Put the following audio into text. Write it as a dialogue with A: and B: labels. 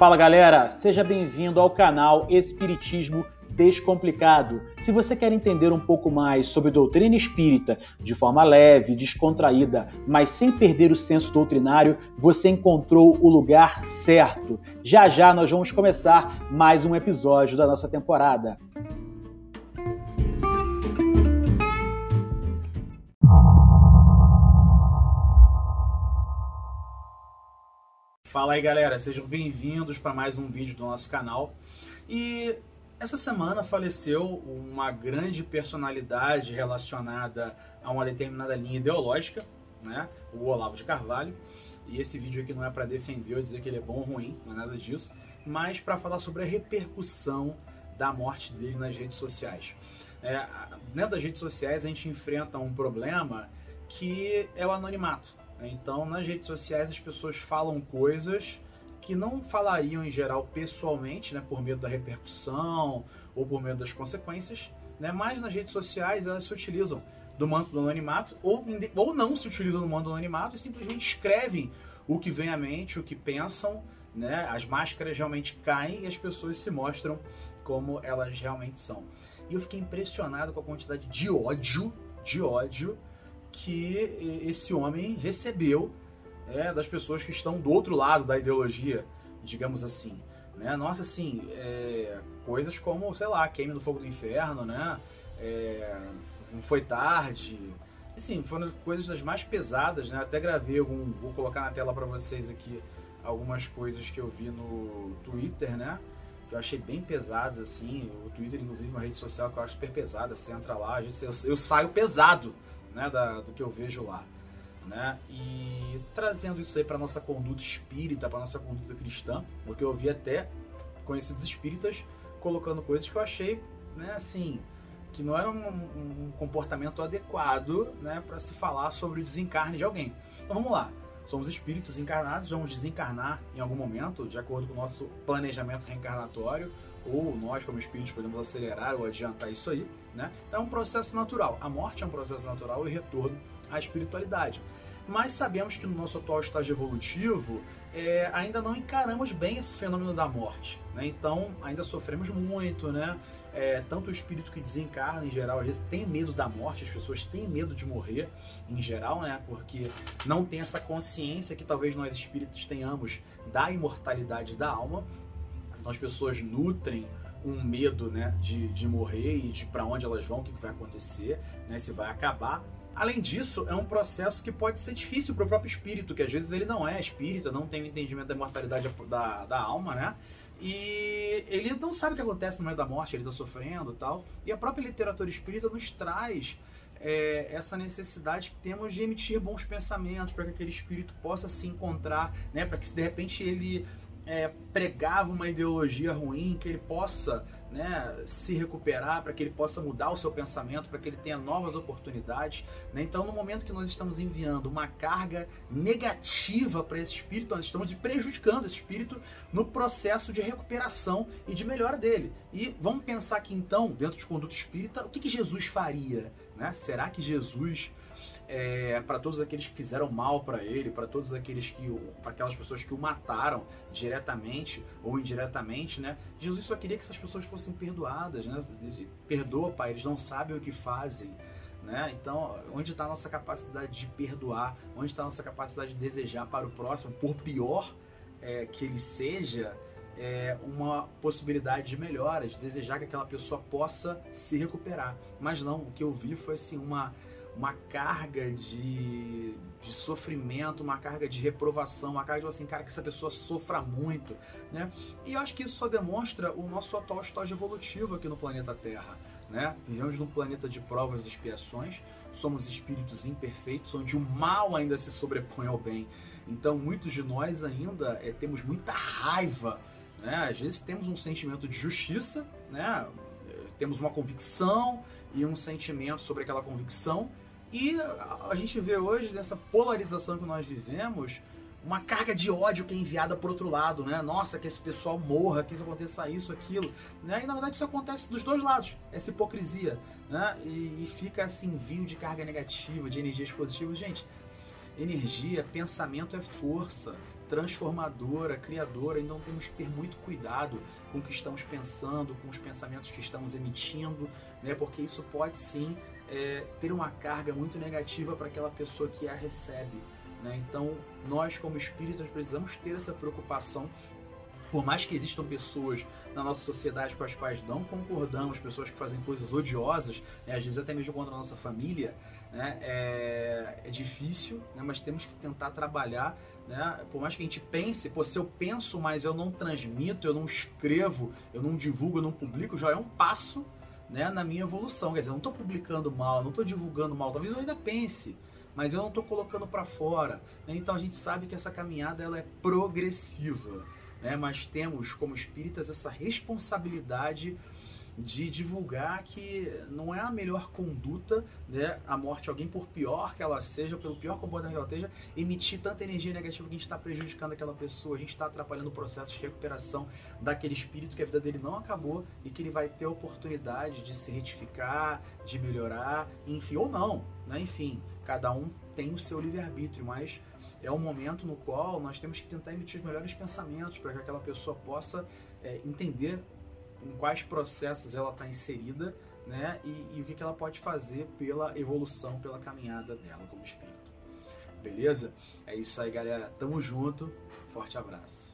A: Fala galera, seja bem-vindo ao canal Espiritismo Descomplicado. Se você quer entender um pouco mais sobre doutrina espírita de forma leve, descontraída, mas sem perder o senso doutrinário, você encontrou o lugar certo. Já já nós vamos começar mais um episódio da nossa temporada. Fala aí galera, sejam bem-vindos para mais um vídeo do nosso canal. E essa semana faleceu uma grande personalidade relacionada a uma determinada linha ideológica, né? O Olavo de Carvalho. E esse vídeo aqui não é para defender ou dizer que ele é bom ou ruim, não é nada disso, mas para falar sobre a repercussão da morte dele nas redes sociais. É, dentro das redes sociais a gente enfrenta um problema que é o anonimato. Então, nas redes sociais, as pessoas falam coisas que não falariam em geral pessoalmente, né, por medo da repercussão ou por medo das consequências, né, mas nas redes sociais elas se utilizam do manto do anonimato ou, ou não se utilizam do manto do anonimato e simplesmente escrevem o que vem à mente, o que pensam, né, as máscaras realmente caem e as pessoas se mostram como elas realmente são. E eu fiquei impressionado com a quantidade de ódio, de ódio que esse homem recebeu é, das pessoas que estão do outro lado da ideologia, digamos assim. Né? Nossa, assim, é, coisas como, sei lá, queime no fogo do inferno, né? É, foi tarde. Assim, foram coisas das mais pesadas, né? Até gravei algum, vou colocar na tela para vocês aqui algumas coisas que eu vi no Twitter, né? Que eu achei bem pesadas, assim. O Twitter, inclusive, é uma rede social que eu acho super pesada. Você entra lá, eu saio pesado né, da, do que eu vejo lá. Né? E trazendo isso aí para nossa conduta espírita, para nossa conduta cristã, porque eu vi até conhecidos espíritas colocando coisas que eu achei, né, assim, que não era um, um comportamento adequado, né, para se falar sobre o desencarne de alguém. Então vamos lá. Somos espíritos encarnados, vamos desencarnar em algum momento, de acordo com o nosso planejamento reencarnatório, ou nós, como espíritos, podemos acelerar ou adiantar isso aí, né? Então é um processo natural. A morte é um processo natural e retorno à espiritualidade. Mas sabemos que no nosso atual estágio evolutivo é, ainda não encaramos bem esse fenômeno da morte. Né? Então ainda sofremos muito, né? É, tanto o espírito que desencarna em geral, às vezes tem medo da morte, as pessoas têm medo de morrer em geral, né? Porque não tem essa consciência que talvez nós espíritos tenhamos da imortalidade da alma. Então as pessoas nutrem um medo né, de, de morrer e de para onde elas vão, o que, vai acontecer, né, se vai acabar. Além disso, é um processo que pode ser difícil para o próprio espírito, que às vezes ele não é espírita, não tem o entendimento da imortalidade da, da alma, né? E ele não sabe o que acontece no meio da morte, ele está sofrendo tal. E a própria literatura espírita nos traz é, essa necessidade que temos de emitir bons pensamentos para que aquele espírito possa se encontrar, né? Para que de repente ele é, pregava uma ideologia ruim, que ele possa né, se recuperar, para que ele possa mudar o seu pensamento, para que ele tenha novas oportunidades. Né? Então, no momento que nós estamos enviando uma carga negativa para esse espírito, nós estamos prejudicando esse espírito no processo de recuperação e de melhora dele. E vamos pensar aqui então, dentro de conduta espírita, o que, que Jesus faria? Né? Será que Jesus é, para todos aqueles que fizeram mal para ele, para todos aqueles que, para aquelas pessoas que o mataram diretamente ou indiretamente, né? Jesus só queria que essas pessoas fossem perdoadas, né? Perdoa, Pai, eles não sabem o que fazem. Né? Então, onde está a nossa capacidade de perdoar? Onde está a nossa capacidade de desejar para o próximo, por pior é, que ele seja, é, uma possibilidade de melhora, de desejar que aquela pessoa possa se recuperar. Mas não, o que eu vi foi assim uma uma carga de, de sofrimento, uma carga de reprovação, uma carga de assim, cara, que essa pessoa sofra muito, né? E eu acho que isso só demonstra o nosso atual estágio evolutivo aqui no planeta Terra, né? Vivemos num planeta de provas e expiações, somos espíritos imperfeitos, onde o mal ainda se sobrepõe ao bem. Então, muitos de nós ainda é, temos muita raiva, né? Às vezes temos um sentimento de justiça, né? Temos uma convicção e um sentimento sobre aquela convicção, e a gente vê hoje, nessa polarização que nós vivemos, uma carga de ódio que é enviada por outro lado, né? Nossa, que esse pessoal morra, que isso aconteça isso, aquilo, né? E na verdade isso acontece dos dois lados, essa hipocrisia, né? E, e fica esse envio de carga negativa, de energias positivas. Gente, energia, pensamento é força. Transformadora, criadora, então temos que ter muito cuidado com o que estamos pensando, com os pensamentos que estamos emitindo, né? Porque isso pode sim é, ter uma carga muito negativa para aquela pessoa que a recebe. Né? Então, nós como espíritas precisamos ter essa preocupação por mais que existam pessoas na nossa sociedade com as quais não concordamos, pessoas que fazem coisas odiosas, né, às vezes até mesmo contra a nossa família, né, é, é, difícil, né, mas temos que tentar trabalhar. Né, por mais que a gente pense, pô, se eu penso, mas eu não transmito, eu não escrevo, eu não divulgo, eu não publico, já é um passo né, na minha evolução. Quer dizer, eu não estou publicando mal, não estou divulgando mal, talvez eu ainda pense, mas eu não estou colocando para fora. Né? Então a gente sabe que essa caminhada ela é progressiva né? mas temos como espíritas essa responsabilidade de divulgar que não é a melhor conduta né, a morte de alguém, por pior que ela seja, pelo pior comportamento que ela esteja, emitir tanta energia negativa que a gente está prejudicando aquela pessoa, a gente está atrapalhando o processo de recuperação daquele espírito que a vida dele não acabou e que ele vai ter a oportunidade de se retificar, de melhorar, enfim, ou não, né? enfim, cada um tem o seu livre-arbítrio, mas é um momento no qual nós temos que tentar emitir os melhores pensamentos para que aquela pessoa possa é, entender em quais processos ela está inserida né, e, e o que, que ela pode fazer pela evolução, pela caminhada dela como espírito. Beleza? É isso aí, galera. Tamo junto. Forte abraço.